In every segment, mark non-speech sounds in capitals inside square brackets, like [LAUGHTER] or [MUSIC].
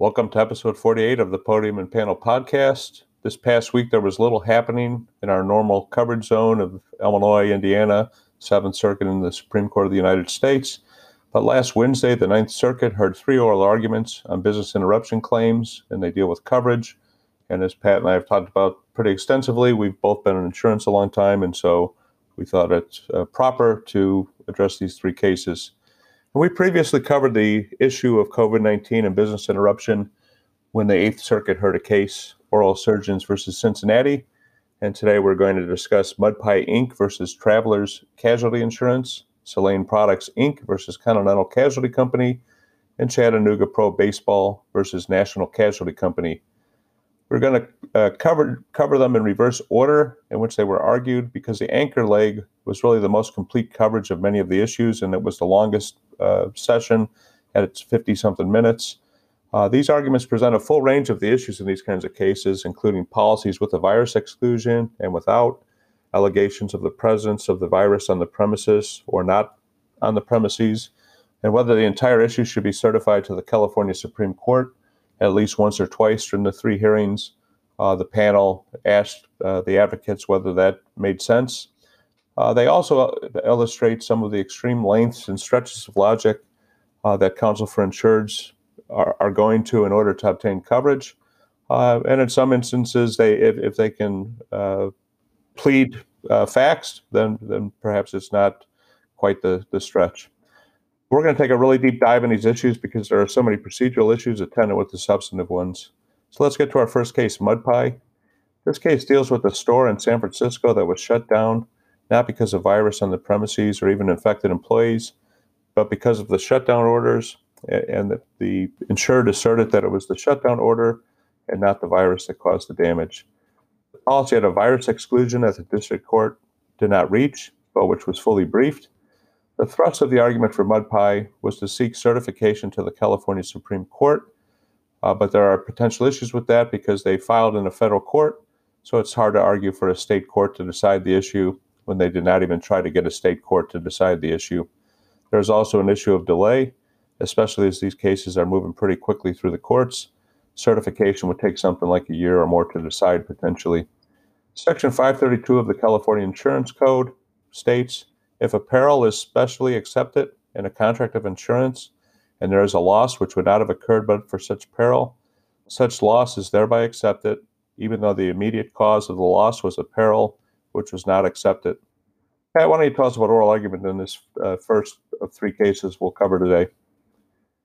Welcome to episode 48 of the Podium and Panel podcast. This past week, there was little happening in our normal coverage zone of Illinois, Indiana, Seventh Circuit, and the Supreme Court of the United States. But last Wednesday, the Ninth Circuit heard three oral arguments on business interruption claims, and they deal with coverage. And as Pat and I have talked about pretty extensively, we've both been in insurance a long time, and so we thought it's uh, proper to address these three cases. We previously covered the issue of COVID 19 and business interruption when the Eighth Circuit heard a case, Oral Surgeons versus Cincinnati. And today we're going to discuss Mud Pie Inc. versus Travelers Casualty Insurance, Selane Products Inc. versus Continental Casualty Company, and Chattanooga Pro Baseball versus National Casualty Company. We're going to uh, cover cover them in reverse order in which they were argued because the anchor leg was really the most complete coverage of many of the issues, and it was the longest session at its 50 something minutes. Uh, these arguments present a full range of the issues in these kinds of cases, including policies with the virus exclusion and without, allegations of the presence of the virus on the premises or not on the premises, and whether the entire issue should be certified to the California Supreme Court at least once or twice during the three hearings. Uh, the panel asked uh, the advocates whether that made sense. Uh, they also illustrate some of the extreme lengths and stretches of logic uh, that counsel for insureds are, are, going to in order to obtain coverage. Uh, and in some instances, they if, if they can uh, plead facts, then then perhaps it's not quite the, the stretch. We're going to take a really deep dive in these issues because there are so many procedural issues attendant with the substantive ones. So let's get to our first case, Mud Pie. This case deals with a store in San Francisco that was shut down not because of virus on the premises or even infected employees, but because of the shutdown orders and the, the insured asserted that it was the shutdown order and not the virus that caused the damage. The policy had a virus exclusion that the district court did not reach, but which was fully briefed. The thrust of the argument for Mudpie was to seek certification to the California Supreme Court, uh, but there are potential issues with that because they filed in a federal court, so it's hard to argue for a state court to decide the issue when they did not even try to get a state court to decide the issue. There's also an issue of delay, especially as these cases are moving pretty quickly through the courts. Certification would take something like a year or more to decide potentially. Section 532 of the California Insurance Code states if a peril is specially accepted in a contract of insurance and there is a loss which would not have occurred but for such peril, such loss is thereby accepted, even though the immediate cause of the loss was a peril which was not accepted. Pat, why don't you tell us about oral argument in this uh, first of three cases we'll cover today?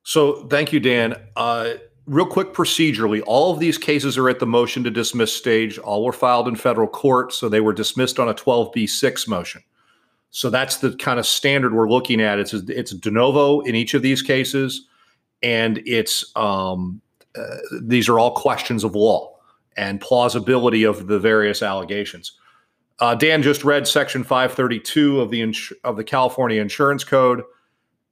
So, thank you, Dan. Uh, real quick, procedurally, all of these cases are at the motion to dismiss stage. All were filed in federal court, so they were dismissed on a 12b6 motion. So that's the kind of standard we're looking at. It's it's de novo in each of these cases, and it's um, uh, these are all questions of law and plausibility of the various allegations. Uh, Dan just read Section 532 of the ins- of the California Insurance Code,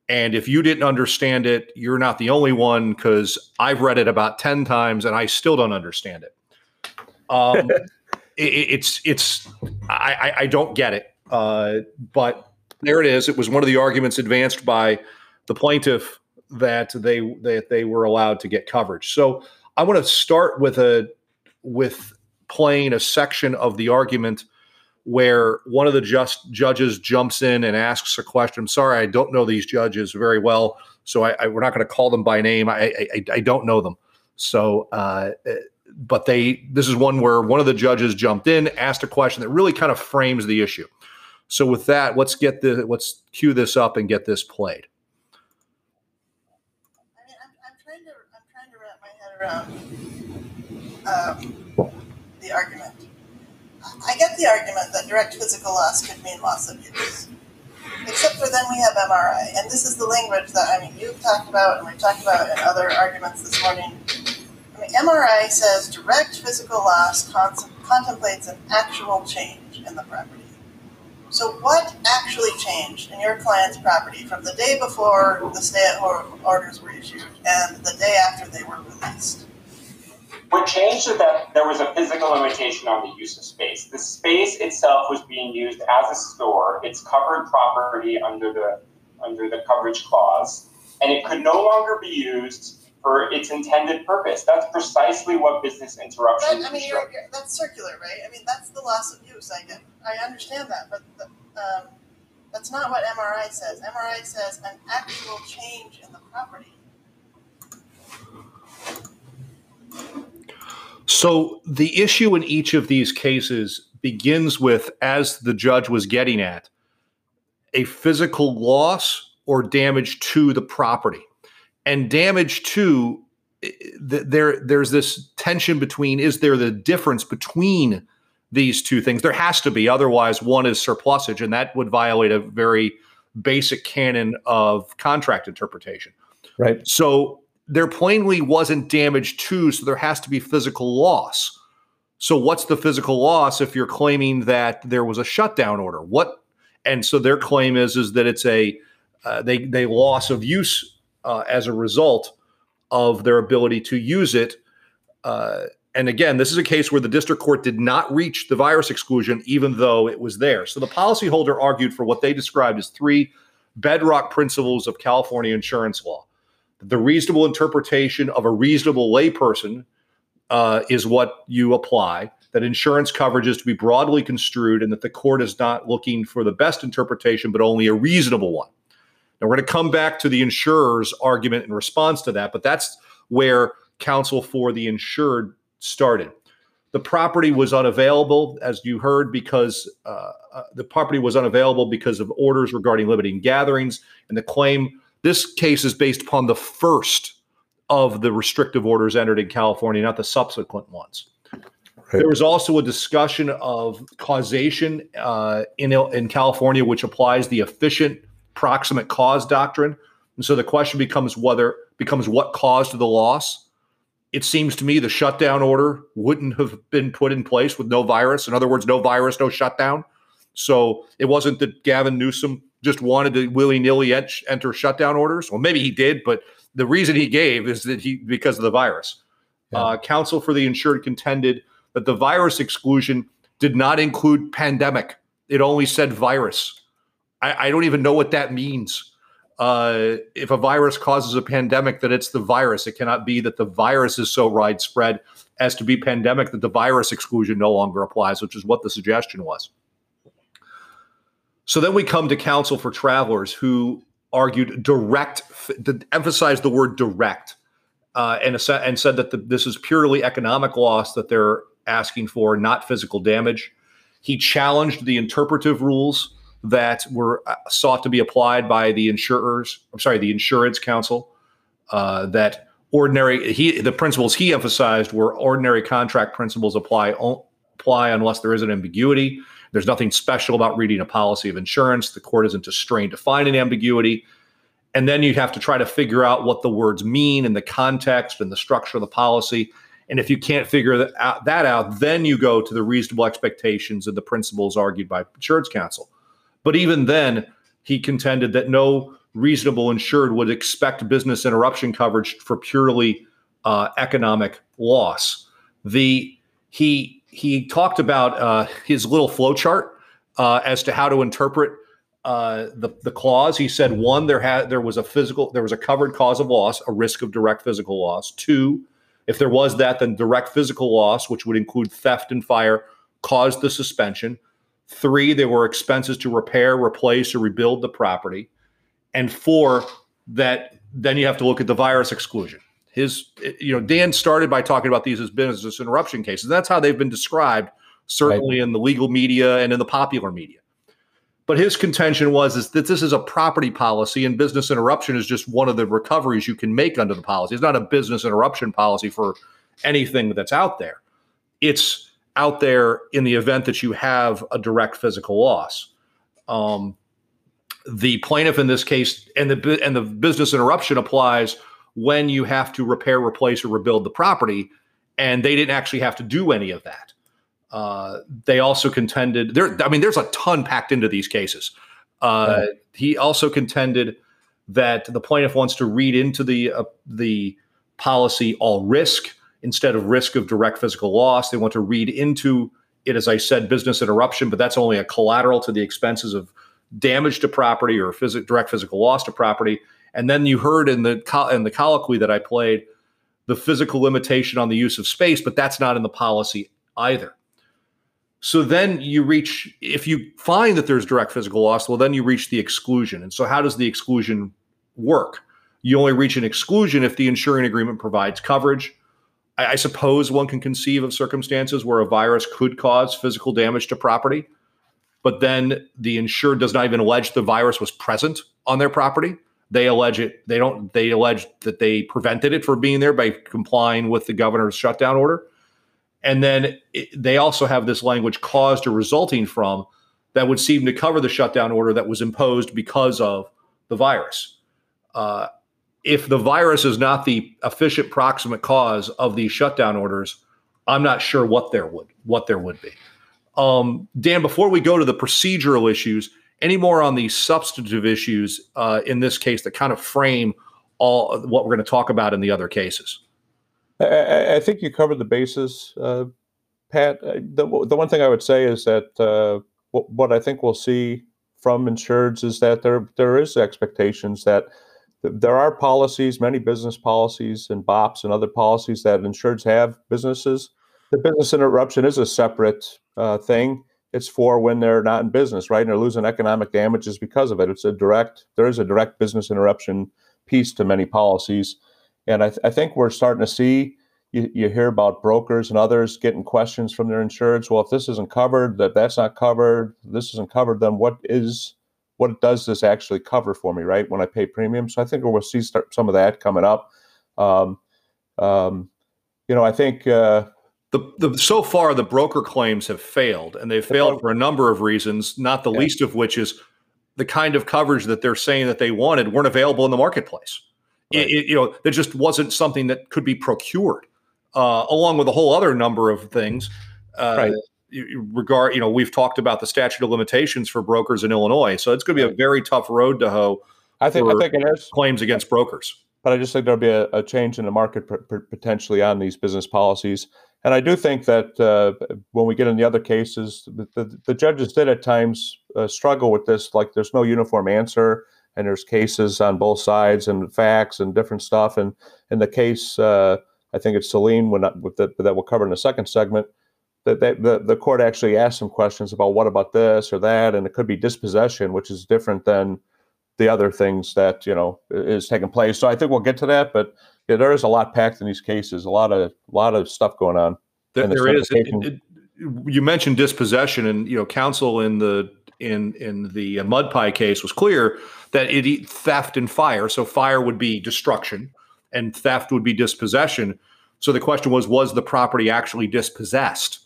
and if you didn't understand it, you're not the only one because I've read it about ten times and I still don't understand it. Um, [LAUGHS] it it's it's I, I don't get it. Uh, but there it is. It was one of the arguments advanced by the plaintiff that they that they were allowed to get coverage. So I want to start with a with playing a section of the argument where one of the just judges jumps in and asks a question. I'm sorry, I don't know these judges very well, so I, I we're not going to call them by name. I, I, I don't know them. So, uh, but they this is one where one of the judges jumped in, asked a question that really kind of frames the issue. So with that, let's get the let's cue this up and get this played. I mean, I'm, trying to wrap my head around um, the argument. I get the argument that direct physical loss could mean loss of use. except for then we have MRI, and this is the language that I mean you've talked about and we've talked about in other arguments this morning. I mean, MRI says direct physical loss con- contemplates an actual change in the property. So, what actually changed in your client's property from the day before the stay-at-home orders were issued and the day after they were released? What changed is that there was a physical limitation on the use of space. The space itself was being used as a store. It's covered property under the under the coverage clause, and it could no longer be used for its intended purpose. That's precisely what business interruption. But, I mean, you're, you're, that's circular, right? I mean, that's the loss of use. I get, I understand that, but the, um, that's not what MRI says. MRI says an actual change in the property. So the issue in each of these cases begins with, as the judge was getting at, a physical loss or damage to the property. And damage to eh, there there's this tension between is there the difference between these two things? There has to be, otherwise one is surplusage, and that would violate a very basic canon of contract interpretation. Right. So there plainly wasn't damage to, so there has to be physical loss. So what's the physical loss if you're claiming that there was a shutdown order? What? And so their claim is is that it's a uh, they they loss of use uh, as a result of their ability to use it. Uh, and again, this is a case where the district court did not reach the virus exclusion, even though it was there. So the policyholder argued for what they described as three bedrock principles of California insurance law the reasonable interpretation of a reasonable layperson uh, is what you apply. That insurance coverage is to be broadly construed, and that the court is not looking for the best interpretation, but only a reasonable one. Now we're going to come back to the insurer's argument in response to that, but that's where counsel for the insured started. The property was unavailable, as you heard, because uh, uh, the property was unavailable because of orders regarding limiting gatherings, and the claim this case is based upon the first of the restrictive orders entered in California, not the subsequent ones. There was also a discussion of causation uh, in in California, which applies the efficient proximate cause doctrine. And so the question becomes whether becomes what caused the loss. It seems to me the shutdown order wouldn't have been put in place with no virus. In other words, no virus, no shutdown. So it wasn't that Gavin Newsom just wanted to willy nilly enter shutdown orders. Well, maybe he did, but the reason he gave is that he because of the virus. Yeah. Uh, counsel for the insured contended that the virus exclusion did not include pandemic. It only said virus. I, I don't even know what that means. Uh, if a virus causes a pandemic, that it's the virus. It cannot be that the virus is so widespread as to be pandemic that the virus exclusion no longer applies, which is what the suggestion was. So then we come to counsel for travelers who argued direct, emphasized the word direct, uh, and, and said that the, this is purely economic loss that they're asking for, not physical damage. He challenged the interpretive rules that were uh, sought to be applied by the insurers. I'm sorry, the insurance counsel. Uh, that ordinary he the principles he emphasized were ordinary contract principles apply apply unless there is an ambiguity. There's nothing special about reading a policy of insurance. The court isn't trained to find an ambiguity. And then you have to try to figure out what the words mean in the context and the structure of the policy. And if you can't figure that out, that out, then you go to the reasonable expectations and the principles argued by insurance counsel. But even then, he contended that no reasonable insured would expect business interruption coverage for purely uh, economic loss. The he he talked about uh, his little flowchart uh, as to how to interpret uh, the the clause. He said one, there had there was a physical, there was a covered cause of loss, a risk of direct physical loss. Two, if there was that, then direct physical loss, which would include theft and fire, caused the suspension. Three, there were expenses to repair, replace, or rebuild the property. And four, that then you have to look at the virus exclusion his you know dan started by talking about these as business interruption cases. That's how they've been described certainly right. in the legal media and in the popular media. But his contention was is that this is a property policy and business interruption is just one of the recoveries you can make under the policy. It's not a business interruption policy for anything that's out there. It's out there in the event that you have a direct physical loss. Um, the plaintiff in this case and the and the business interruption applies when you have to repair, replace, or rebuild the property, and they didn't actually have to do any of that. Uh, they also contended there. I mean, there's a ton packed into these cases. Uh, He also contended that the plaintiff wants to read into the uh, the policy all risk instead of risk of direct physical loss. They want to read into it, as I said, business interruption, but that's only a collateral to the expenses of damage to property or phys- direct physical loss to property. And then you heard in the in the colloquy that I played the physical limitation on the use of space, but that's not in the policy either. So then you reach, if you find that there's direct physical loss, well, then you reach the exclusion. And so, how does the exclusion work? You only reach an exclusion if the insuring agreement provides coverage. I, I suppose one can conceive of circumstances where a virus could cause physical damage to property, but then the insured does not even allege the virus was present on their property. They allege it. They don't. They allege that they prevented it from being there by complying with the governor's shutdown order. And then it, they also have this language caused or resulting from that would seem to cover the shutdown order that was imposed because of the virus. Uh, if the virus is not the efficient proximate cause of these shutdown orders, I'm not sure what there would what there would be. Um, Dan, before we go to the procedural issues, any more on the substantive issues uh, in this case that kind of frame all what we're going to talk about in the other cases? I- I, think you covered the bases, uh, Pat. The, the one thing I would say is that uh, what, what I think we'll see from insureds is that there there is expectations that there are policies, many business policies and BOPs and other policies that insureds have businesses. The business interruption is a separate uh, thing. It's for when they're not in business, right? And they're losing economic damages because of it. It's a direct, there is a direct business interruption piece to many policies. And I, th- I think we're starting to see, you, you hear about brokers and others getting questions from their insureds. Well, if this isn't covered, that that's not covered, this isn't covered, then what is, what does this actually cover for me, right? When I pay premium. So I think we'll see some of that coming up. Um, um, you know, I think, uh, The, the so far the broker claims have failed, and they've failed for a number of reasons. Not the Yeah. least of which is the kind of coverage that they're saying that they wanted weren't available in the marketplace. It- Right. it- you know, there just wasn't something that could be procured, uh, along with a whole other number of things. Uh, Right. Regard, you know, we've talked about the statute of limitations for brokers in Illinois, so it's going to be a very tough road to hoe I think, I think it is. claims against brokers. but I just think there'll be a, a change in the market p- potentially on these business policies. And I do think that uh, when we get in the other cases, the, the, the judges did at times uh, struggle with this. Like, there's no uniform answer, and there's cases on both sides and facts and different stuff. And in the case, uh, I think it's Selane when I- with the, that we'll cover in the second segment. That they, the the court actually asked some questions about what about this or that, and it could be dispossession, which is different than the other things that you know is taking place. So I think we'll get to that, but yeah, there is a lot packed in these cases, a lot of lot of stuff going on. There, the there is. It- it- you mentioned dispossession, and you know, counsel in the in in the mud pie case was clear that it theft and fire. So fire would be destruction, and theft would be dispossession. So the question was, was the property actually dispossessed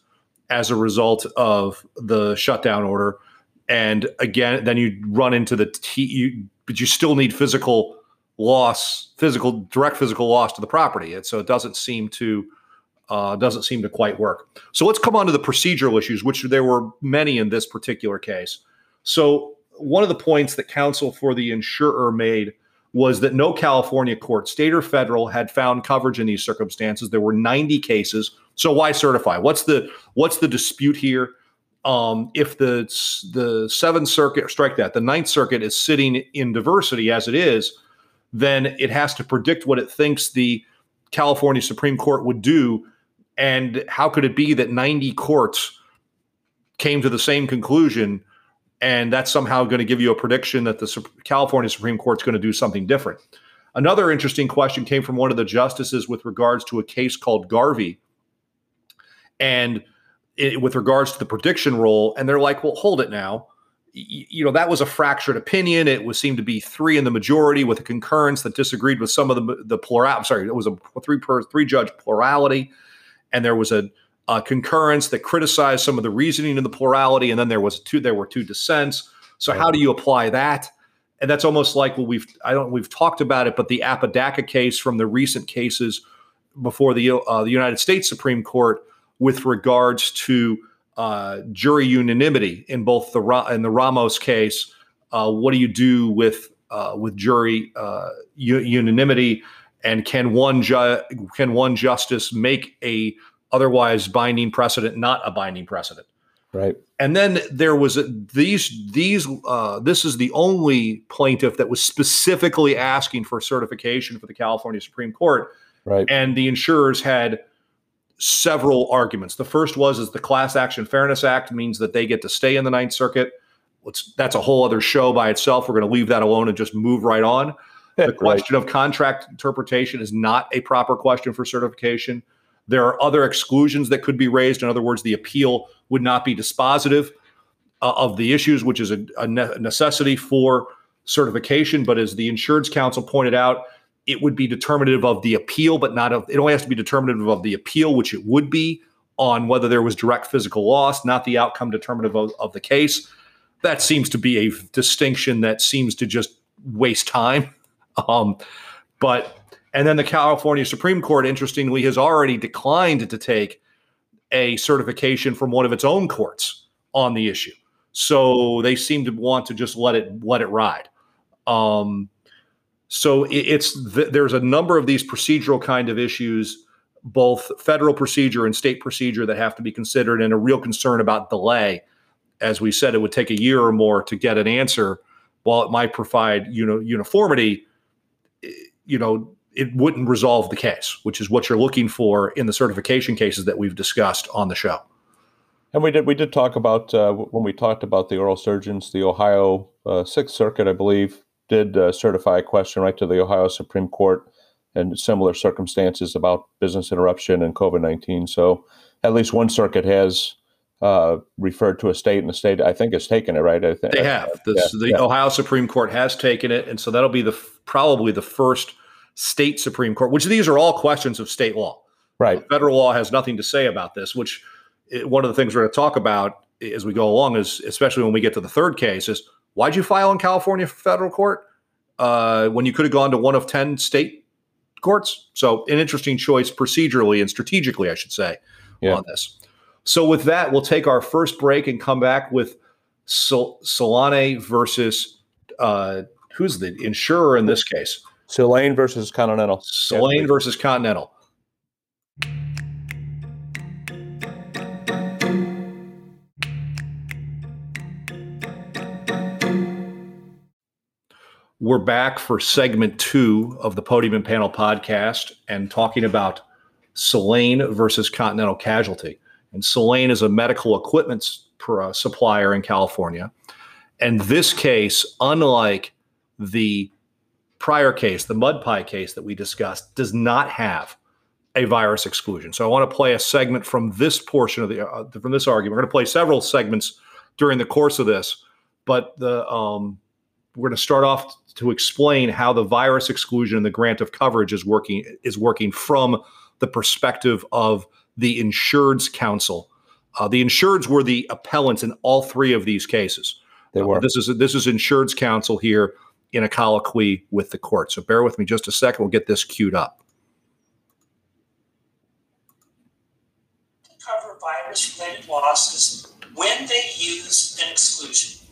as a result of the shutdown order? And again, then you run into the t- you, but you still need physical loss, physical direct physical loss to the property. And so it doesn't seem to uh, doesn't seem to quite work. So let's come on to the procedural issues, which there were many in this particular case. So one of the points that counsel for the insurer made was that no California court, state or federal, had found coverage in these circumstances. There were 90 cases. So why certify? What's the what's the dispute here? Um, if the the Seventh Circuit, strike that, the Ninth Circuit is sitting in diversity as it is, then it has to predict what it thinks the California Supreme Court would do. And how could it be that 90 courts came to the same conclusion? And that's somehow going to give you a prediction that the California Supreme Court's going to do something different. Another interesting question came from one of the justices with regards to a case called Garvey. And it, with regards to the prediction rule, and they're like, well, hold it now. You know, that was a fractured opinion. It was seemed to be three in the majority with a concurrence that disagreed with some of the the plural. I'm sorry, it was a three per three judge plurality, and there was a, a concurrence that criticized some of the reasoning in the plurality, and then there was two there were two dissents. So how do you apply that? and that's almost like what we've I don't we've talked about it, but the Apodaca case from the recent cases before the uh, the United States Supreme Court with regards to uh, jury unanimity in both the in the Ramos case. Uh, what do you do with uh, with jury uh, u- unanimity, and can one ju- can one justice make a otherwise binding precedent not a binding precedent? Right. And then there was a, these these uh, this is the only plaintiff that was specifically asking for certification for the California Supreme Court. Right. And the insurers had several arguments. The first was is the Class Action Fairness Act means that they get to stay in the Ninth Circuit. Let's, that's a whole other show by itself. We're going to leave that alone and just move right on. The question of contract interpretation is not a proper question for certification. There are other exclusions that could be raised. In other words, the appeal would not be dispositive uh, of the issues, which is a, a ne- necessity for certification. But as the insurance counsel pointed out, it would be determinative of the appeal, but not of it only has to be determinative of the appeal, which it would be on whether there was direct physical loss, not the outcome determinative of, of the case. That seems to be a distinction that seems to just waste time. [LAUGHS] Um, but and then the California Supreme Court, interestingly, has already declined to take a certification from one of its own courts on the issue. So they seem to want to just let it let it ride. Um, so it's there's a number of these procedural kind of issues, both federal procedure and state procedure, that have to be considered, and a real concern about delay. As we said, it would take a year or more to get an answer. While it might provide you know uniformity, you know it wouldn't resolve the case, which is what you're looking for in the certification cases that we've discussed on the show. And we did we did talk about uh, when we talked about the oral surgeons, the Ohio uh, Sixth Circuit, I believe, did uh, certify a question right to the Ohio Supreme Court in similar circumstances about business interruption and COVID nineteen. So at least one circuit has uh, referred to a state, and the state I think has taken it. Right? I think they have. The, yeah, the yeah. Ohio Supreme Court has taken it, and so that'll be the probably the first state Supreme Court. Which these are all questions of state law. Right. Uh, federal law has nothing to say about this. Which it, one of the things we're going to talk about as we go along is, especially when we get to the third case, is why'd you file in California federal court uh, when you could have gone to one of ten state courts? So an interesting choice procedurally and strategically, I should say, yeah. on this. So with that, we'll take our first break and come back with Sol- Solane versus uh, who's the insurer in this case? Solane versus Continental. Solane yeah. versus Continental. We're back for segment two of the Podium and Panel podcast and talking about Solane versus Continental Casualty. And Solane is a medical equipment uh, supplier in California. And this case, unlike the prior case, the mud pie case that we discussed, does not have a virus exclusion. So I want to play a segment from this portion of the uh, from this argument. We're going to play several segments during the course of this, but the um, we're going to start off to explain how the virus exclusion and the grant of coverage is working is working from the perspective of the insured's counsel. Uh, the insureds were the appellants in all three of these cases. They were. Uh, this is this is insured's counsel here in a colloquy with the court. So bear with me just a second. We'll get this queued up. Cover virus-related losses when they use an exclusion,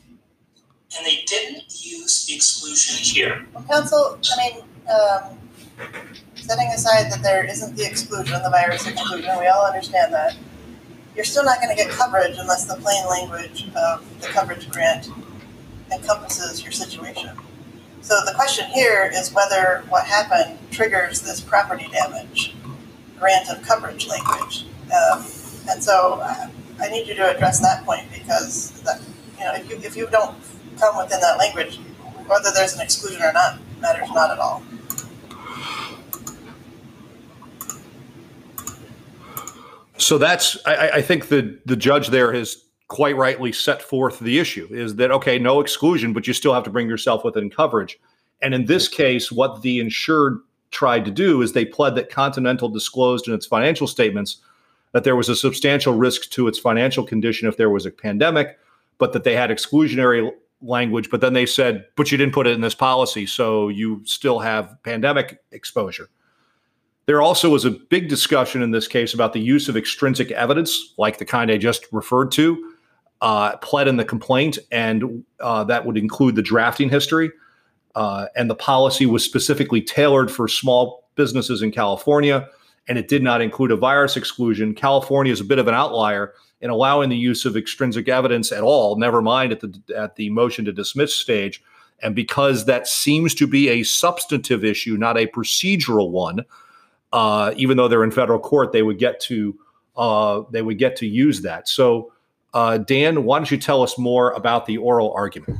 and they didn't use exclusion here. Well, counsel, I mean. Um, setting aside that there isn't the exclusion, the virus exclusion, we all understand that, you're still not going to get coverage unless the plain language of the coverage grant encompasses your situation. So the question here is whether what happened triggers this property damage grant of coverage language. Um, and so uh, I need you to address that point because that, you know if you, if you don't come within that language, whether there's an exclusion or not matters not at all. So that's I, I think the the judge there has quite rightly set forth the issue is that okay, no exclusion, but you still have to bring yourself within coverage. And in this case, what the insured tried to do is they pled that Continental disclosed in its financial statements that there was a substantial risk to its financial condition if there was a pandemic, but that they had exclusionary language, but then they said, but you didn't put it in this policy, so you still have pandemic exposure. There also was a big discussion in this case about the use of extrinsic evidence, like the kind I just referred to, uh, pled in the complaint, and uh, that would include the drafting history. Uh, and the policy was specifically tailored for small businesses in California, and it did not include a virus exclusion. California is a bit of an outlier in allowing the use of extrinsic evidence at all, never mind at the at the motion to dismiss stage. And because that seems to be a substantive issue, not a procedural one, uh, even though they're in federal court, they would get to uh, they would get to use that. So, uh, Dan, why don't you tell us more about the oral argument?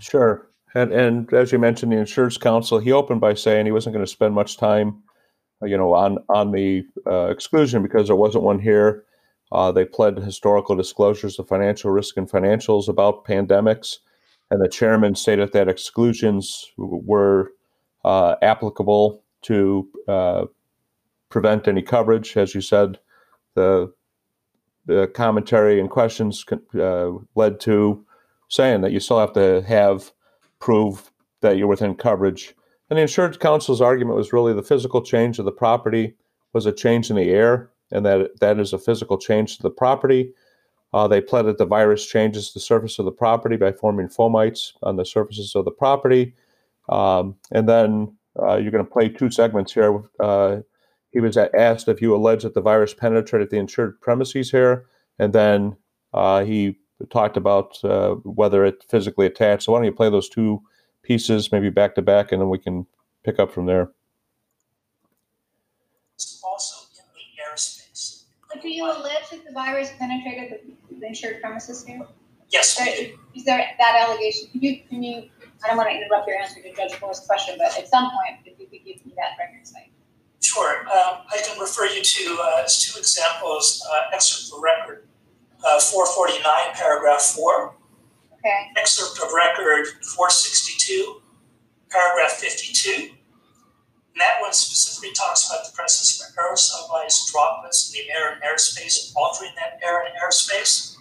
Sure. And, and as you mentioned, the insurance counsel, he opened by saying he wasn't going to spend much time, you know, on on the uh, exclusion because there wasn't one here. Uh, they pled historical disclosures of financial risk and financials about pandemics, and the chairman stated that exclusions were uh, applicable to uh, prevent any coverage. As you said, the the commentary and questions uh, led to saying that you still have to have prove that you're within coverage. And the insurance counsel's argument was really the physical change of the property was a change in the air, and that that is a physical change to the property. Uh, they pled that the virus changes the surface of the property by forming fomites on the surfaces of the property. Um, and then uh, you're going to play two segments here. Uh, he was asked if you allege that the virus penetrated the insured premises here, and then uh, he talked about uh, whether it physically attached. So why don't you play those two pieces, maybe back to back, and then we can pick up from there. Also in the airspace. But do you allege that the virus penetrated the, the insured premises here? Yes. There, is there that allegation? Can you, can you, I don't want to interrupt your answer to Judge Moore's question, but at some point, if you could give me that record cite. Sure. Um, I can refer you to uh, two examples, uh, excerpt of record uh, 449, paragraph 4. Okay. Excerpt of record 462, paragraph 52. And that one specifically talks about the presence of aerosolized droplets in the air and airspace, altering that air and airspace.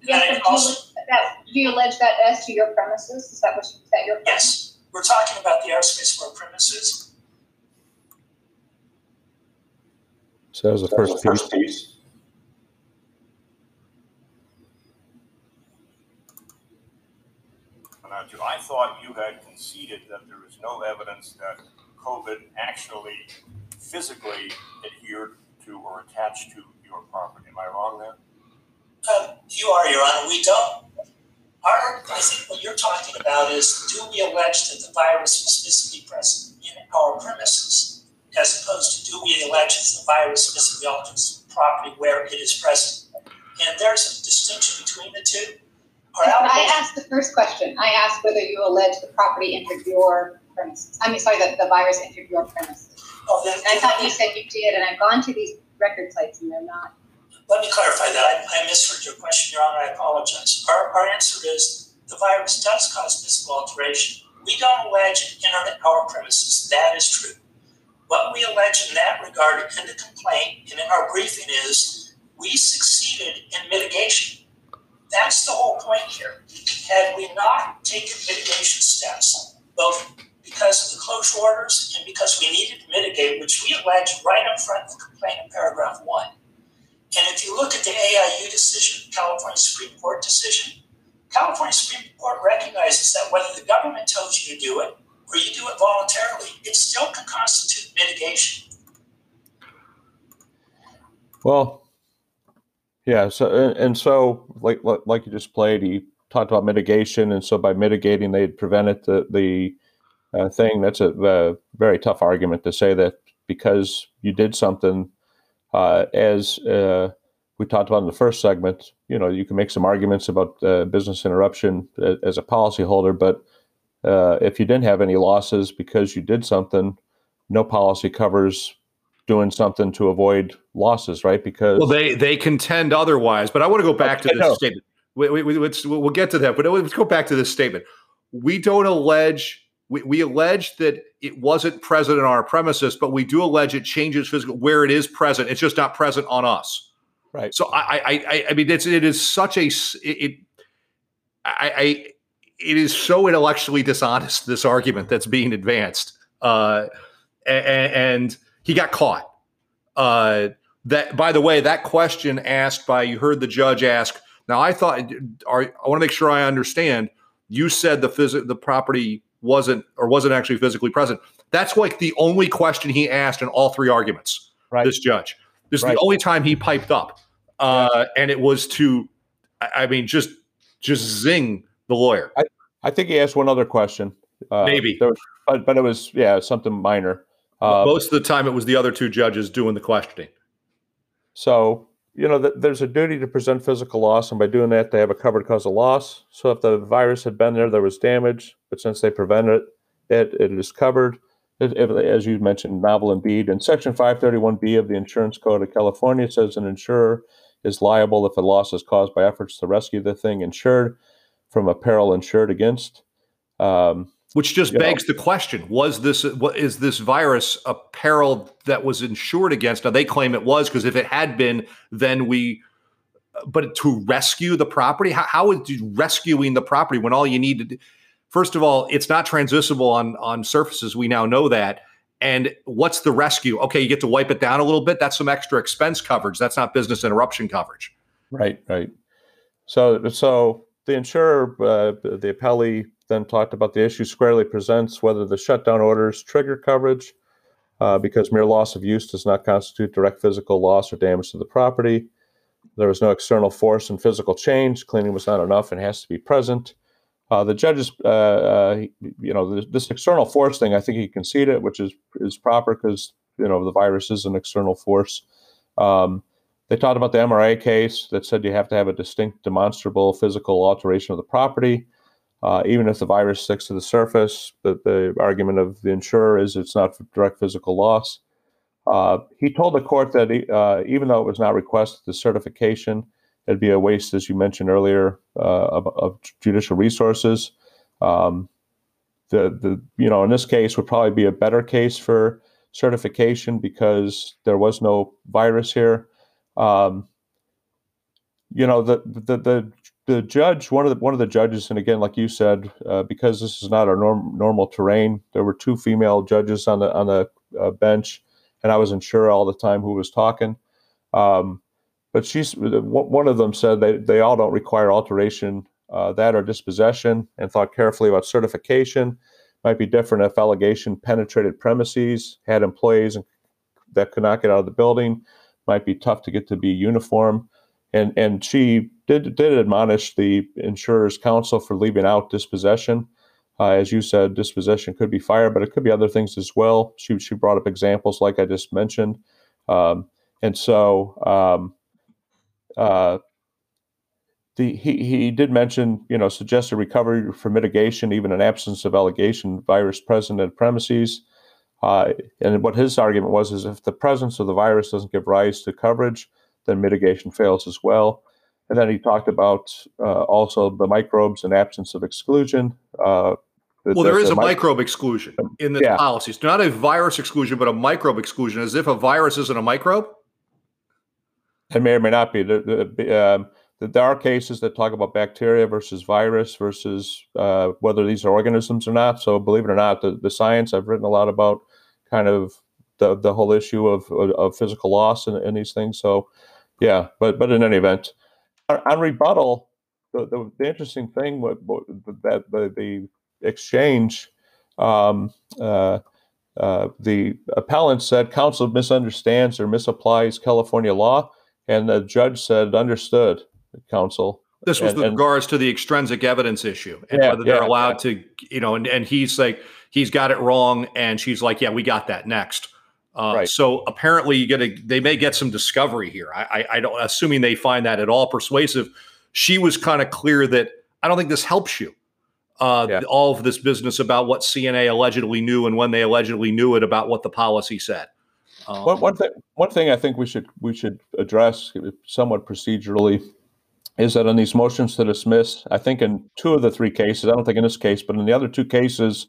Yes, but do, you, that, do you allege that as to your premises? Is that what you, is that your Yes. We're talking about the airspace of our premises. So that was the first, first piece. I thought you had conceded that there is no evidence that COVID actually physically adhered to or attached to your property. Am I wrong there? Um, you are, Your Honor. We don't. Our, I think what you're talking about is do we allege that the virus was physically present in our premises, as opposed to do we allege that the virus is physically alters property where it is present? And there's a distinction between the two. I asked the first question. I asked whether you allege the property entered your premises. I mean, sorry, that the virus entered your premises. Oh, then, I thought you said you did, and I've gone to these record cites and they're not. Let me clarify that. I, I misheard your question, Your Honor. I apologize. Our, our answer is the virus does cause physical alteration. We don't allege it entered our premises. That is true. What we allege in that regard in the complaint and in our briefing is we succeeded in mitigation that's the whole point here. Had we not taken mitigation steps, both orders and because we needed to mitigate, which we allege right up front in the complaint in paragraph one. And if you look at the AIU decision, California Supreme Court decision, California Supreme Court recognizes that whether the government tells you to do it or you do it voluntarily, it still can constitute mitigation. Well, yeah. So and so, like like you just played, he talked about mitigation, and so by mitigating, they prevented the the uh, thing. That's a, a, very tough argument to say that because you did something, uh, as uh, we talked about in the first segment. You know, you can make some arguments about uh, business interruption uh, as a policyholder, but uh, if you didn't have any losses because you did something, no policy covers doing something to avoid losses, right? Because well, they they contend otherwise. But I want to go back to this statement. We, we, we, let's, we'll get to that, but let's go back to this statement. We don't allege. We, we allege that it wasn't present on our premises, but we do allege it changes physical where it is present. It's just not present on us. Right. So I I I, I mean it's it is such a it. I, I it is so intellectually dishonest this argument that's being advanced uh, and, and he got caught uh, that by the way that question asked by you heard the judge ask now i thought are, i want to make sure i understand you said the phys- the property wasn't or wasn't actually physically present that's like the only question he asked in all three arguments right. this judge this is Right. the only time he piped up uh, and it was to I mean just just zing the lawyer I, I think he asked one other question. Uh, Maybe. was- but but it was yeah something minor. Uh, most of the time it was the other two judges doing the questioning So, you know, th- there's a duty to present physical loss, and by doing that, they have a covered cause of loss. So, if the virus had been there, there was damage, but since they prevented it, it, is covered. As you mentioned, novel indeed. In Section 531B of the Insurance Code of California, it says an insurer is liable if a loss is caused by efforts to rescue the thing insured from a peril insured against. Um, which just you know, begs the question was this what is this virus a peril that was insured against now they claim it was because if it had been then we but to rescue the property how, how is rescuing the property when all you need to do first of all it's not transmissible on on surfaces we now know that and what's the rescue okay you get to wipe it down a little bit that's some extra expense coverage that's not business interruption coverage Right, right. So, so the insurer, uh, the appellee, then talked about the issue squarely presents whether the shutdown orders trigger coverage, uh, because mere loss of use does not constitute direct physical loss or damage to the property. There was no external force and physical change. Cleaning was not enough and has to be present. Uh, the judges, uh, uh, you know, this, this external force thing, I think he conceded, which is is proper because you know the virus is an external force. Um, they talked about the MRI case that said you have to have a distinct, demonstrable physical alteration of the property. Uh, even if the virus sticks to the surface, the, the argument of the insurer is it's not direct physical loss. Uh, he told the court that he, uh, even though it was not requested, the certification, it'd be a waste, as you mentioned earlier, uh, of, of judicial resources. Um, the the you know in this case would probably be a better case for certification because there was no virus here. Um, you know the the the the judge one of the one of the judges and again like you said uh, because this is not our norm, normal terrain there were two female judges on the on the uh, bench and I wasn't sure all the time who was talking um, but she's one of them said they, they all don't require alteration uh, that or dispossession and thought carefully about certification might be different if allegation penetrated premises had employees that could not get out of the building might be tough to get to be uniform and and she did did admonish the insurer's counsel for leaving out dispossession. Uh, as you said, dispossession could be fire, but it could be other things as well. She she brought up examples like I just mentioned, um, and so um, uh, the he he did mention you know suggested recovery for mitigation even an absence of allegation virus present at premises. Uh, and what his argument was is if the presence of the virus doesn't give rise to coverage, then mitigation fails as well. And then he talked about uh, also the microbes and absence of exclusion. Uh, well the- there is the a mic- microbe exclusion in the Yeah. policies not a virus exclusion but a microbe exclusion as if a virus isn't a microbe It may or may not be. The, the, um, the, there are cases that talk about bacteria versus virus versus uh, whether these are organisms or not. So believe it or not, the, the science I've written a lot about kind of the, the whole issue of, of, physical loss and, and these things. So yeah, but but in any event, on, rebuttal, the, the, the interesting thing with that the, the exchange, um, uh, uh, the appellant said counsel misunderstands or misapplies California law, and the judge said understood, counsel. This was And- with and- regards to the extrinsic evidence issue and Yeah, whether they're yeah, allowed to, you know, and, and he's like, he's got it wrong. And she's like, yeah, we got that next. Uh, Right. So apparently you get a, they may get some discovery here. I, I, I don't, assuming they find that at all persuasive. She was kind of clear that I don't think this helps you. Uh, Yeah. All of this business about what CNA allegedly knew and when they allegedly knew it about what the policy said. Um, One, one thing, one thing I think we should we should address somewhat procedurally is that on these motions to dismiss, I think in two of the three cases, I don't think in this case, but in the other two cases,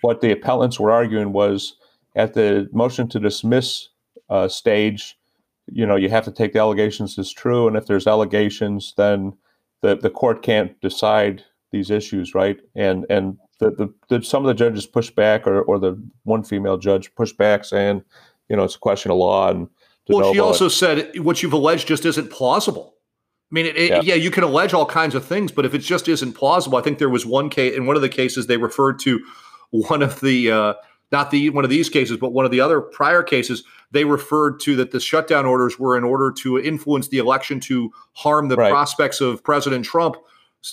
what the appellants were arguing was at the motion to dismiss uh, stage, you know, you have to take the allegations as true, and if there's allegations, then the the court can't decide these issues, right? And and the, the, the some of the judges pushed back, or or the one female judge pushed back, saying, you know, it's a question of law. And well, she also said what you've alleged just isn't plausible. I mean, it, it, yeah. yeah. you can allege all kinds of things, but if it just isn't plausible, I think there was one case in one of the cases they referred to one of the uh, not the one of these cases, but one of the other prior cases. They referred to that the shutdown orders were in order to influence the election to harm the right. prospects of President Trump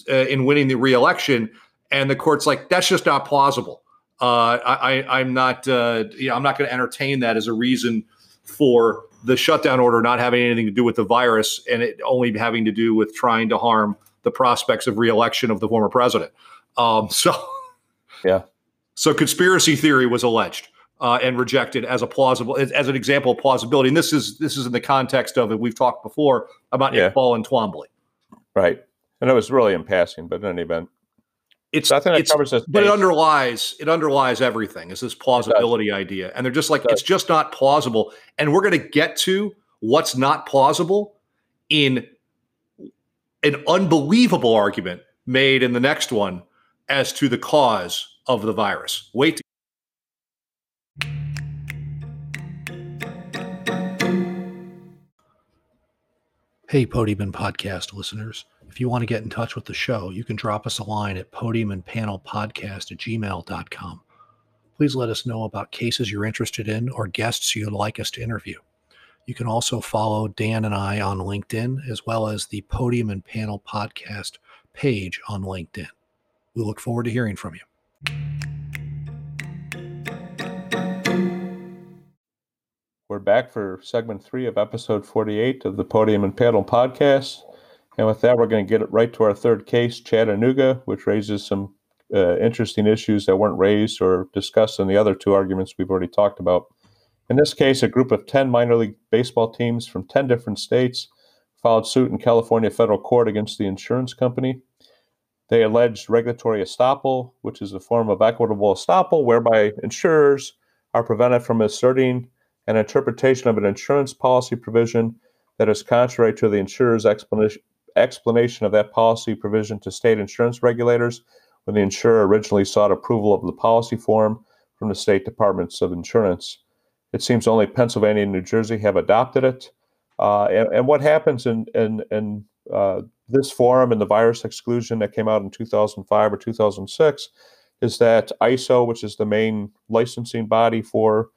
uh, in winning the reelection, and the court's like, that's just not plausible. Uh, I, am not, uh, you know, I'm not going to entertain that as a reason for the shutdown order not having anything to do with the virus and it only having to do with trying to harm the prospects of reelection of the former president. Um, [LAUGHS] so, yeah. So conspiracy theory was alleged uh, and rejected as a plausible, as, as, an example of plausibility. And this is this is in the context of it. We've talked before about yeah. Iqbal and Twombly. Right, and it was really in passing, but in any event, it's I think it covers this. But it underlies it underlies everything. Is this plausibility idea? And they're just like it it's just not plausible. And we're going to get to what's not plausible in an unbelievable argument made in the next one as to the cause of the virus. Wait. Hey, Podium and Podcast listeners. If you want to get in touch with the show, you can drop us a line at podium and panel podcast at gmail.com. Please let us know about cases you're interested in or guests you'd like us to interview. You can also follow Dan and I on LinkedIn, as well as the Podium and Panel podcast page on LinkedIn. We look forward to hearing from you. We're back for segment three of episode 48 of the Podium and Panel podcast. And with that, we're going to get it right to our third case, Chattanooga, which raises some uh, interesting issues that weren't raised or discussed in the other two arguments we've already talked about. In this case, a group of 10 minor league baseball teams from 10 different states filed suit in California federal court against the insurance company. They alleged regulatory estoppel, which is a form of equitable estoppel whereby insurers are prevented from asserting an interpretation of an insurance policy provision that is contrary to the insurer's explanation, explanation of that policy provision to state insurance regulators when the insurer originally sought approval of the policy form from the state departments of insurance. It seems only Pennsylvania and New Jersey have adopted it. Uh, and, and, what happens in, in, in uh, this forum and the virus exclusion that came out in 2005 or 2006 is that ISO, which is the main licensing body for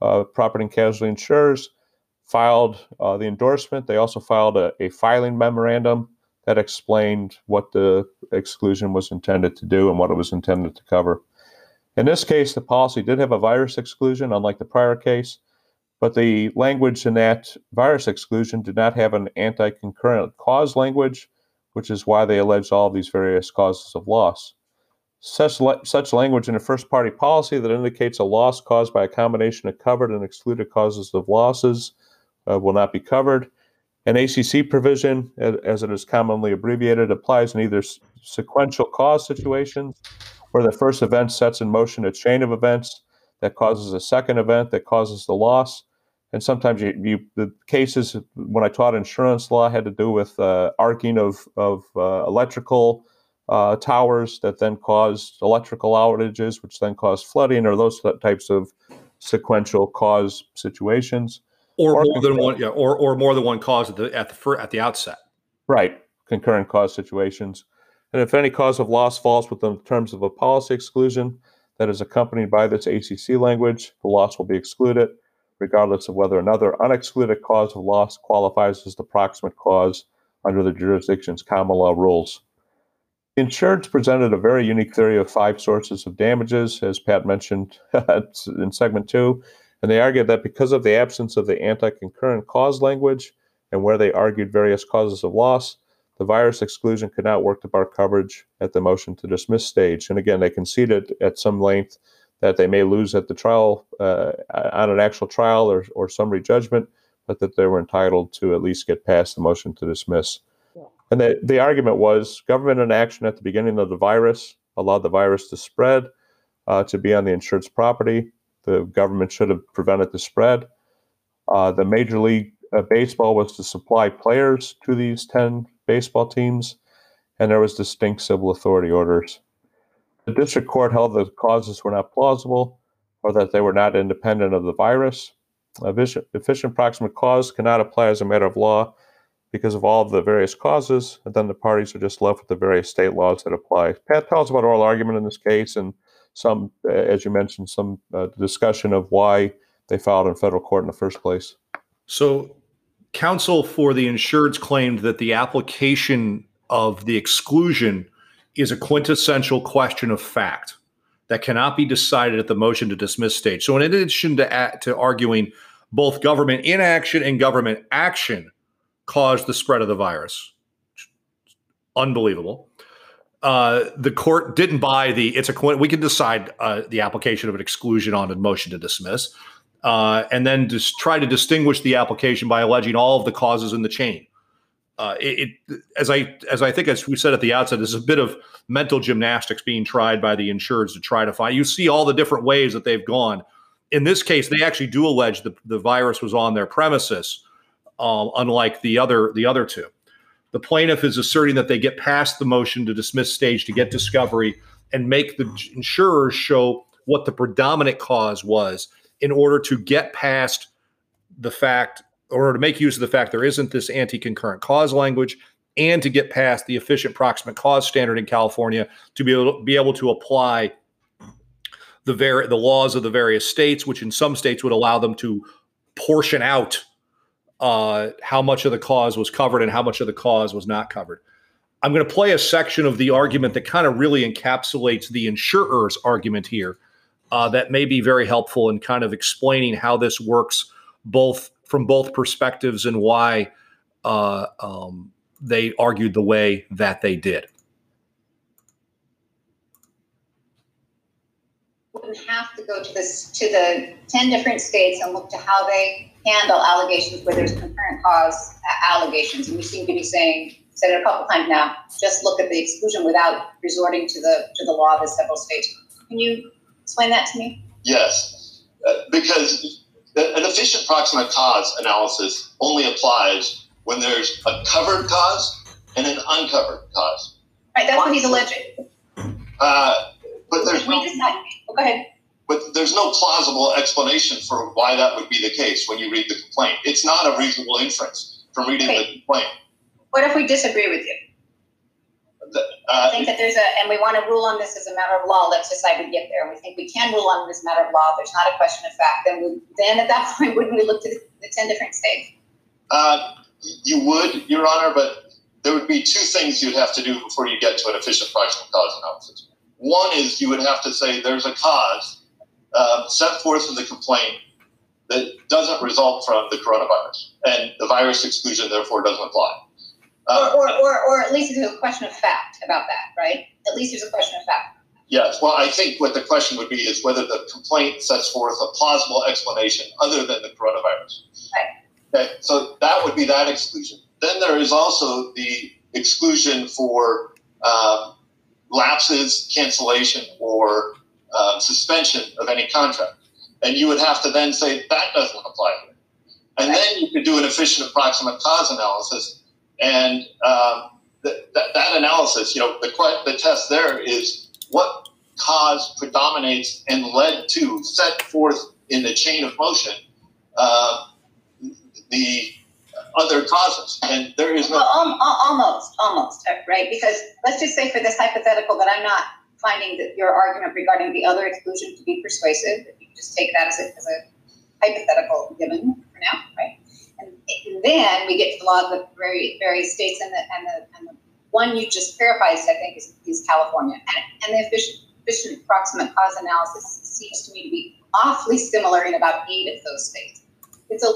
property and casualty insurers, filed uh, the endorsement. They also filed a, a, filing memorandum that explained what the exclusion was intended to do and what it was intended to cover. In this case, the policy did have a virus exclusion, unlike the prior case, but the language in that virus exclusion did not have an anti concurrent cause language, which is why they alleged all these various causes of loss. Such, such language in a first party policy that indicates a loss caused by a combination of covered and excluded causes of losses uh, will not be covered. An ACC provision, as it is commonly abbreviated, applies in either sequential cause situations where the first event sets in motion a chain of events that causes a second event that causes the loss. And sometimes you, you the cases when I taught insurance law had to do with uh, arcing of, of uh, electrical uh, towers that then caused electrical outages, which then caused flooding, or those types of sequential cause situations or, or more than one, yeah, or or more than one cause at the at the at the outset. Right, concurrent cause situations, and if any cause of loss falls within the terms of a policy exclusion that is accompanied by this ACC language, the loss will be excluded, regardless of whether another unexcluded cause of loss qualifies as the proximate cause under the jurisdiction's common law rules. Insureds presented a very unique theory of five sources of damages, as Pat mentioned [LAUGHS] in segment two, and they argued that because of the absence of the anti concurrent cause language and where they argued various causes of loss, the virus exclusion could not work to bar coverage at the motion to dismiss stage. And again, they conceded at some length that they may lose at the trial uh, on an actual trial or, or summary judgment, but that they were entitled to at least get past the motion to dismiss. And the, the argument was government inaction at the beginning of the virus allowed the virus to spread, uh, to be on the insured's property, the government should have prevented the spread. Uh, the Major League uh, Baseball was to supply players to these 10 baseball teams. and there was distinct civil authority orders. The district court held that the causes were not plausible or that they were not independent of the virus. Efficient, efficient proximate cause cannot apply as a matter of law because of all of the various causes, and then the parties are just left with the various state laws that apply. Pat, tell us about oral argument in this case and some, uh, as you mentioned, some uh, discussion of why they filed in federal court in the first place. So, counsel for the insureds claimed that the application of the exclusion is a quintessential question of fact that cannot be decided at the motion to dismiss stage. So, in addition to, to arguing both government inaction and government action caused the spread of the virus, unbelievable. Uh, the court didn't buy the it's a we can decide uh, the application of an exclusion on a motion to dismiss uh, and then just try to distinguish the application by alleging all of the causes in the chain. Uh, it, it, as I as I think as we said at the outset, there's a bit of mental gymnastics being tried by the insureds to try to find. You see all the different ways that they've gone. In this case, they actually do allege the, the virus was on their premises, um, unlike the other the other two. The plaintiff is asserting that they get past the motion to dismiss stage to get discovery and make the insurers show what the predominant cause was in order to get past the fact or to make use of the fact there isn't this anti-concurrent cause language and to get past the efficient proximate cause standard in California to be able to, be able to apply the ver- the laws of the various states, which in some states would allow them to portion out uh, how much of the cause was covered and how much of the cause was not covered. I'm going to play a section of the argument that kind of really encapsulates the insurer's argument here uh, that may be very helpful in kind of explaining how this works both from both perspectives and why uh, um, they argued the way that they did. Wouldn't have to go to this to the ten different states and look to how they handle allegations where there's concurrent cause allegations, and we seem to be saying said it a couple times now. Just look at the exclusion without resorting to the to the law of the several states. Can you explain that to me? Yes, uh, because an efficient proximate cause analysis only applies when there's a covered cause and an uncovered cause. Right, that's what he's alleging. Uh, but there's we no, decide. Oh, go ahead. but there's no plausible explanation for why that would be the case when you read the complaint. It's not a reasonable inference from reading Okay. the complaint. What if we disagree with you? The- I Uh, think that there's a, and we want to rule on this as a matter of law. Let's decide we get there. And we think we can rule on this matter of law. There's not a question of fact. Then we, then at that [LAUGHS] point, wouldn't we look to the, the ten different states? Uh, you would, Your Honor, but there would be two things you'd have to do before you get to an efficient proximate cause analysis. One is you would have to say there's a cause uh, set forth in the complaint that doesn't result from the coronavirus, and the virus exclusion therefore doesn't apply. Uh, Or, or, or, or at least there's a question of fact about that, right? At least there's a question of fact. Yes, well, I think what the question would be is whether the complaint sets forth a plausible explanation other than the coronavirus. Right. Okay, so that would be that exclusion. Then there is also the exclusion for um, lapses, cancellation, or um, suspension of any contract. And you would have to then say that doesn't apply here. And then you could do an efficient approximate cause analysis. And um, th- that, that analysis, you know, the, the test there is what cause predominates and led to, set forth in the chain of motion, uh, the other causes. And there is no. Well, al- almost, almost, uh, right? Because let's just say for this hypothetical that I'm not finding that your argument regarding the other exclusion to be persuasive. You just take that as a, as a hypothetical given for now, right? And, and then we get to the law of the very various states, and the and the, and the one you just clarified, I think, is, is California, and, and the efficient, efficient proximate cause analysis seems to me to be awfully similar in about eight of those states. It's a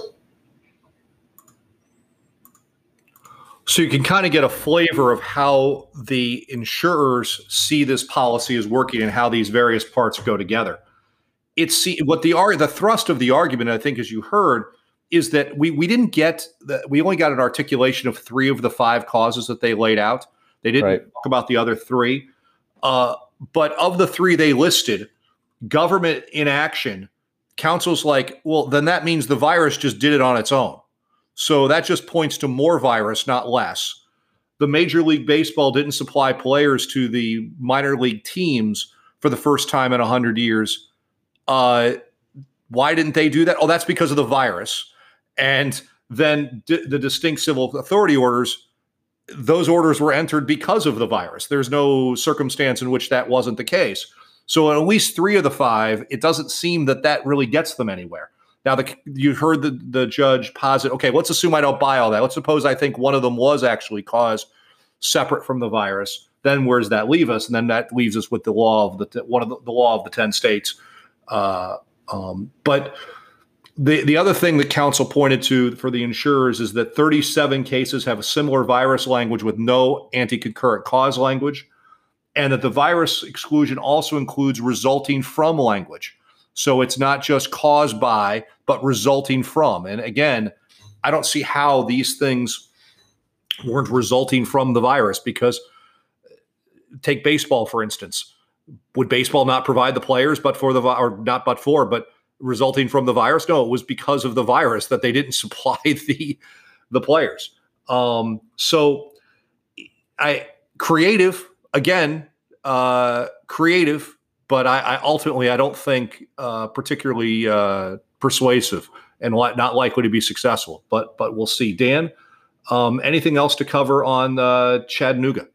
So you can kind of get a flavor of how the insurers see this policy as working and how these various parts go together. It's what the the thrust of the argument, I think, as you heard, is that we we didn't get the, we only got an articulation of three of the five causes that they laid out. They didn't Right. talk about the other three, uh, but of the three they listed, government inaction. Counsel's like, well, then that means the virus just did it on its own. So that just points to more virus, not less. the Major League Baseball didn't supply players to the minor league teams for the first time in 100 years. Uh, why didn't they do that? Oh, that's because of the virus. And then d- the distinct civil authority orders, those orders were entered because of the virus. There's no circumstance in which that wasn't the case. So, at least three of the five, it doesn't seem that that really gets them anywhere. Now, the, you heard the, the judge posit, okay, let's assume I don't buy all that. Let's suppose I think one of them was actually caused separate from the virus. Then where does that leave us? And then that leaves us with the law of the one of the, the law of the ten states. Uh, um, but the the other thing that counsel pointed to for the insurers is that 37 cases have a similar virus language with no anti-concurrent cause language, and that the virus exclusion also includes resulting from language. So it's not just caused by, but resulting from. And again, I don't see how these things weren't resulting from the virus because take baseball for instance. Would baseball not provide the players but for the or not but for but resulting from the virus? No, it was because of the virus that they didn't [LAUGHS] supply the the players. Um, so I creative again, uh, creative but I, I ultimately I don't think uh, particularly uh, persuasive and not likely to be successful. But but we'll see. Dan, um, anything else to cover on uh, Chattanooga?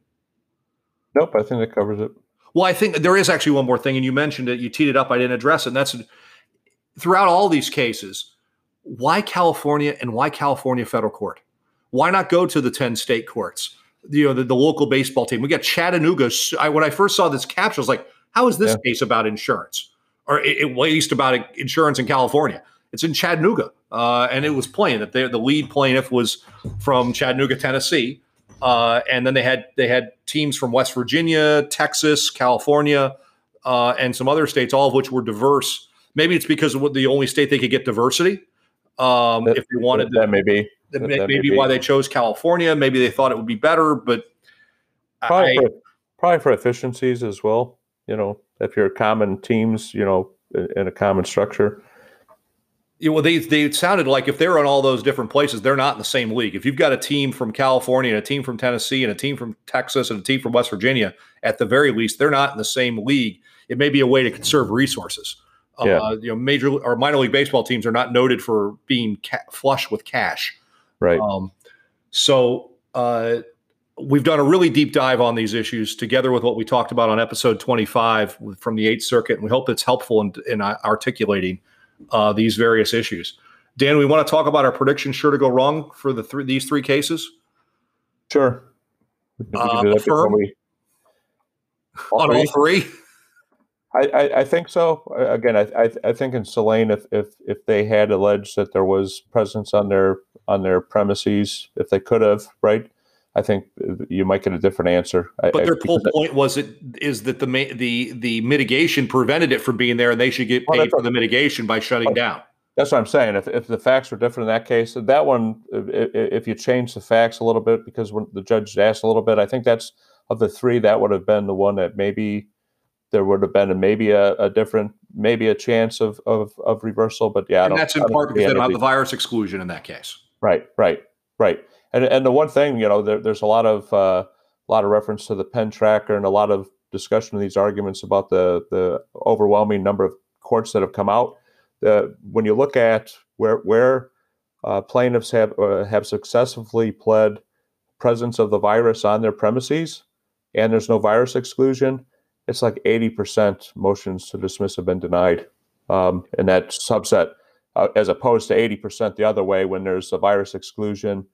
Nope, I think that covers it. Well, I think there is actually one more thing, and you mentioned it. You teed it up. I didn't address it. And that's throughout all these cases. Why California and why California federal court? Why not go to the ten state courts? You know, the, the local baseball team. We got Chattanooga. I, when I first saw this caption, I was like, how is this yeah. case about insurance, or at least about insurance in California? It's in Chattanooga, uh, and it was plain that the lead plaintiff was from Chattanooga, Tennessee, uh, and then they had they had teams from West Virginia, Texas, California, uh, and some other states, all of which were diverse. Maybe it's because of the only state they could get diversity. Um, that, if they wanted, that, maybe that, that maybe may why they chose California. Maybe they thought it would be better, but probably, I, for, probably for efficiencies as well you know, if you're common teams, you know, in a common structure. Yeah, well, they they sounded like if they're in all those different places, they're not in the same league. If you've got a team from California and a team from Tennessee and a team from Texas and a team from West Virginia, at the very least, they're not in the same league. It may be a way to conserve resources. Yeah. Uh, you know, major or minor league baseball teams are not noted for being ca- flush with cash. Right. Um, so uh, we've done a really deep dive on these issues together with what we talked about on episode 25 from the Eighth Circuit, and we hope it's helpful in, in articulating uh, these various issues. Dan, we want to talk about our prediction sure to go wrong for the three, these three cases. Sure. Uh, affirm we, all on all three. I, I, I, think so. Again, I, I, I think in Selane, if, if if they had alleged that there was presence on their on their premises, if they could have, right, I think you might get a different answer. But I, their whole point was it is that the the the mitigation prevented it from being there, and they should get paid for the mitigation by shutting down. That's what I'm saying. If, if the facts were different in that case, that one, if, if you change the facts a little bit, because when the judge asked a little bit, I think that's of the three, that would have been the one that maybe there would have been a, maybe a, a different, maybe a chance of of, of reversal. But yeah, and that's in part because they don't have the virus exclusion in that case. Right, right, right and and the one thing you know there, there's a lot of uh, a lot of reference to the Penn tracker and a lot of discussion of these arguments about the the overwhelming number of courts that have come out. The, when you look at where where uh, plaintiffs have uh, have successfully pled presence of the virus on their premises, and there's no virus exclusion, it's like 80% motions to dismiss have been denied um, in that subset, uh, as opposed to 80% the other way when there's a virus exclusion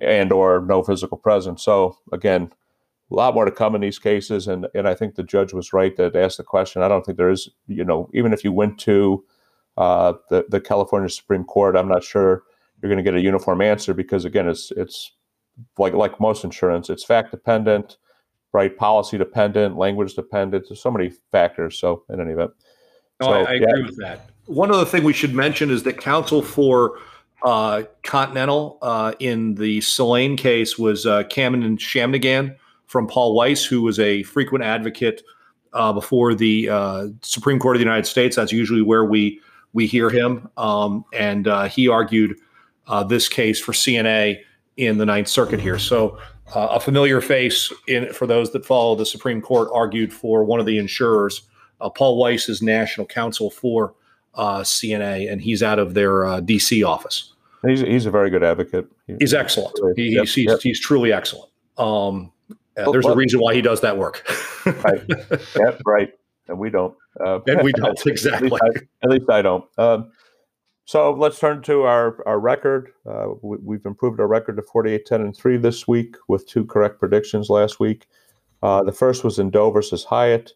and or no physical presence. So again, a lot more to come in these cases, and and I think the judge was right to ask the question. I don't think there is, you know, even if you went to uh, the the California Supreme Court, I'm not sure you're going to get a uniform answer because again, it's it's like like most insurance, it's fact dependent, right? Policy dependent, language dependent. There's so many factors. So in any event, no, so, I, I yeah. agree with that. One other thing we should mention is that counsel for uh, Continental uh, in the Selane case was uh, Kannon Shanmugam from Paul Weiss, who was a frequent advocate uh, before the uh, Supreme Court of the United States. That's usually where we we hear him, um, and uh, he argued uh, this case for CNA in the Ninth Circuit here. So a familiar face in for those that follow the Supreme Court argued for one of the insurers. Paul Weiss is national counsel for CNA, and he's out of their DC office. He's, he's a very good advocate. He's excellent. He, Yep, he's, he's, yep. he's truly excellent. Um, there's a reason why he does that work. right. [LAUGHS] Yep, right. And we don't. Uh, [LAUGHS] And we don't, [LAUGHS] at least exactly. I- At least I, don't. Um, so let's turn to our, our record. Uh, we, we've improved our record to 48, 10, and 3 this week with two correct predictions last week. Uh, the first was in Doe versus Hyatt.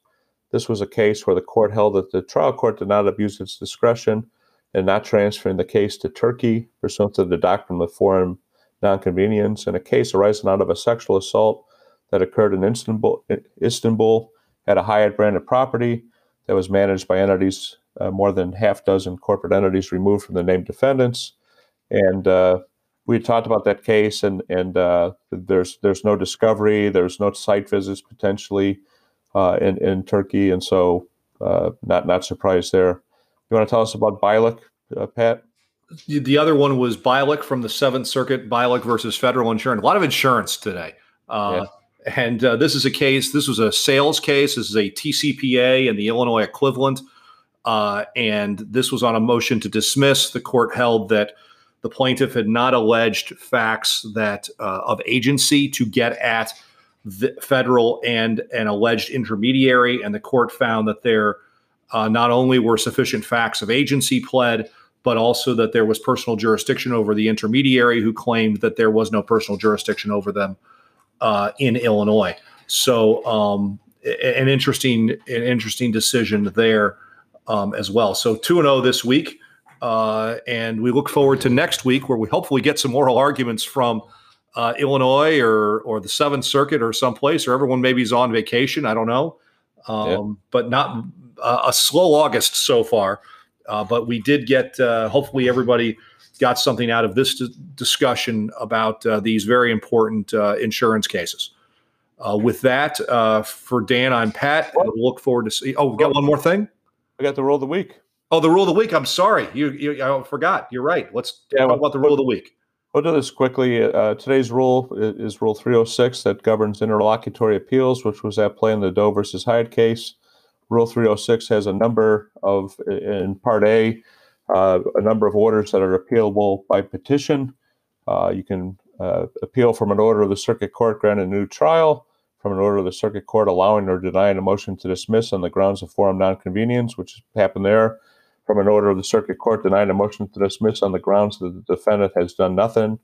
This was a case where the court held that the trial court did not abuse its discretion in not transferring the case to Turkey pursuant to the doctrine of foreign non conveniens in a case arising out of a sexual assault that occurred in Istanbul, Istanbul at a Hyatt branded property that was managed by entities, uh, more than half dozen corporate entities removed from the named defendants. And uh, we talked about that case, and and uh, there's there's no discovery, there's no site visits potentially uh, in in Turkey, and so uh, not not surprised there. You want to tell us about Bilek, uh, Pat? The other one was Bilek from the Seventh Circuit, Bilek versus Federal Insurance. A lot of insurance today. Uh, And uh, this is a case, this was a sales case. This is a TCPA and the Illinois equivalent. Uh, and this was on a motion to dismiss. The court held that the plaintiff had not alleged facts that uh, of agency to get at the federal and an alleged intermediary. And the court found that there uh, not only were sufficient facts of agency pled, but also that there was personal jurisdiction over the intermediary who claimed that there was no personal jurisdiction over them uh, in Illinois. So um, an interesting, an interesting decision there um, as well. So two and zero this week, uh, and we look forward to next week where we hopefully get some oral arguments from uh, Illinois or or the Seventh Circuit or someplace, or everyone maybe is on vacation. I don't know, um, but not uh, a slow August so far. Uh, but we did get. Uh, hopefully, everybody got something out of this d- discussion about uh, these very important uh, insurance cases. Uh, with that, uh, for Dan, I'm Pat. we'll look forward to see. Oh, we got one more thing. I got the rule of the week. Oh, the rule of the week. I'm sorry, you. you I forgot. You're right. Let's talk about the rule of the week. We'll do this quickly. Uh, today's rule is Rule 306 that governs interlocutory appeals, which was at play in the Doe versus Hyatt case. Rule 306 has a number of, in Part A, uh, a number of orders that are appealable by petition. Uh, you can uh, appeal from an order of the circuit court granting a new trial, from an order of the circuit court allowing or denying a motion to dismiss on the grounds of forum non conveniens, which happened there, from an order of the circuit court denying a motion to dismiss on the grounds that the defendant has done nothing,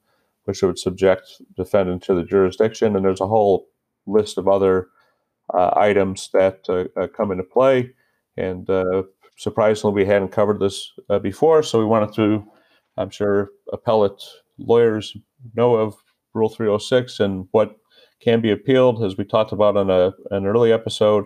which would subject defendant to the jurisdiction. And there's a whole list of other items that uh, uh, come into play. And uh, surprisingly, we hadn't covered this uh, before, so we wanted to. I'm sure appellate lawyers know of Rule 306 and what can be appealed, as we talked about on a, an early episode.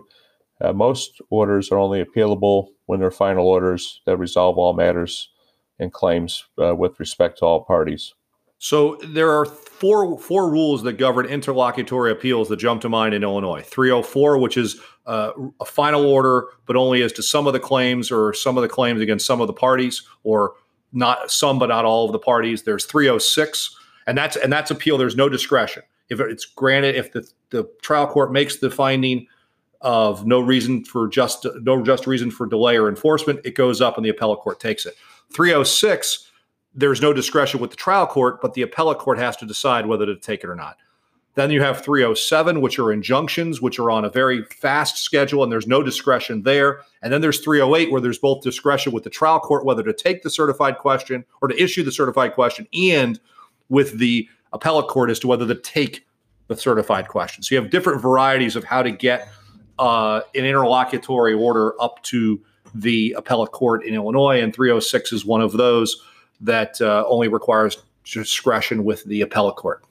Uh, most orders are only appealable when they're final orders that resolve all matters and claims uh, with respect to all parties. So there are four four rules that govern interlocutory appeals that jump to mind in Illinois. 304, which is uh, a final order, but only as to some of the claims or some of the claims against some of the parties, or not some but not all of the parties. There's 306, and that's and that's appeal. There's no discretion. If it's granted, if the, the trial court makes the finding of no reason for just no just reason for delay or enforcement, it goes up and the appellate court takes it. 306 there's no discretion with the trial court, but the appellate court has to decide whether to take it or not. Then you have 307, which are injunctions, which are on a very fast schedule, and there's no discretion there. And then there's 308, where there's both discretion with the trial court whether to take the certified question or to issue the certified question, and with the appellate court as to whether to take the certified question. So you have different varieties of how to get uh, an interlocutory order up to the appellate court in Illinois, and 306 is one of those that uh, only requires discretion with the appellate court.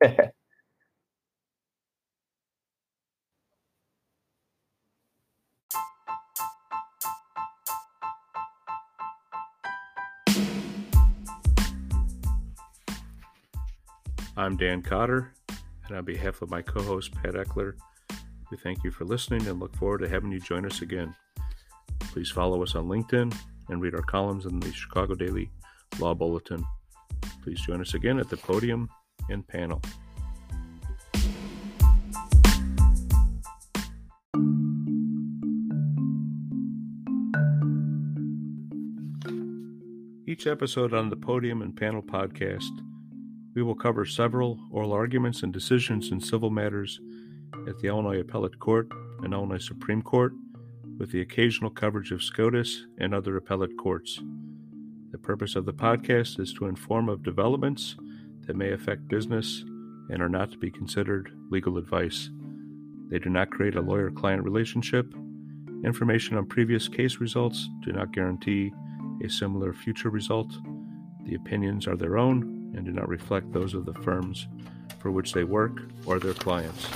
[LAUGHS] I'm Dan Cotter, and on behalf of my co host, Pat Eckler, we thank you for listening and look forward to having you join us again. Please follow us on LinkedIn and read our columns in the Chicago Daily Law Bulletin. Please join us again at the podium and panel. Each episode on the Podium and Panel podcast, we will cover several oral arguments and decisions in civil matters at the Illinois Appellate Court and Illinois Supreme Court, with the occasional coverage of SCOTUS and other appellate courts. The purpose of the podcast is to inform of developments that may affect business and are not to be considered legal advice. They do not create a lawyer client relationship. Information on previous case results do not guarantee a similar future result. The opinions are their own and do not reflect those of the firms for which they work or their clients.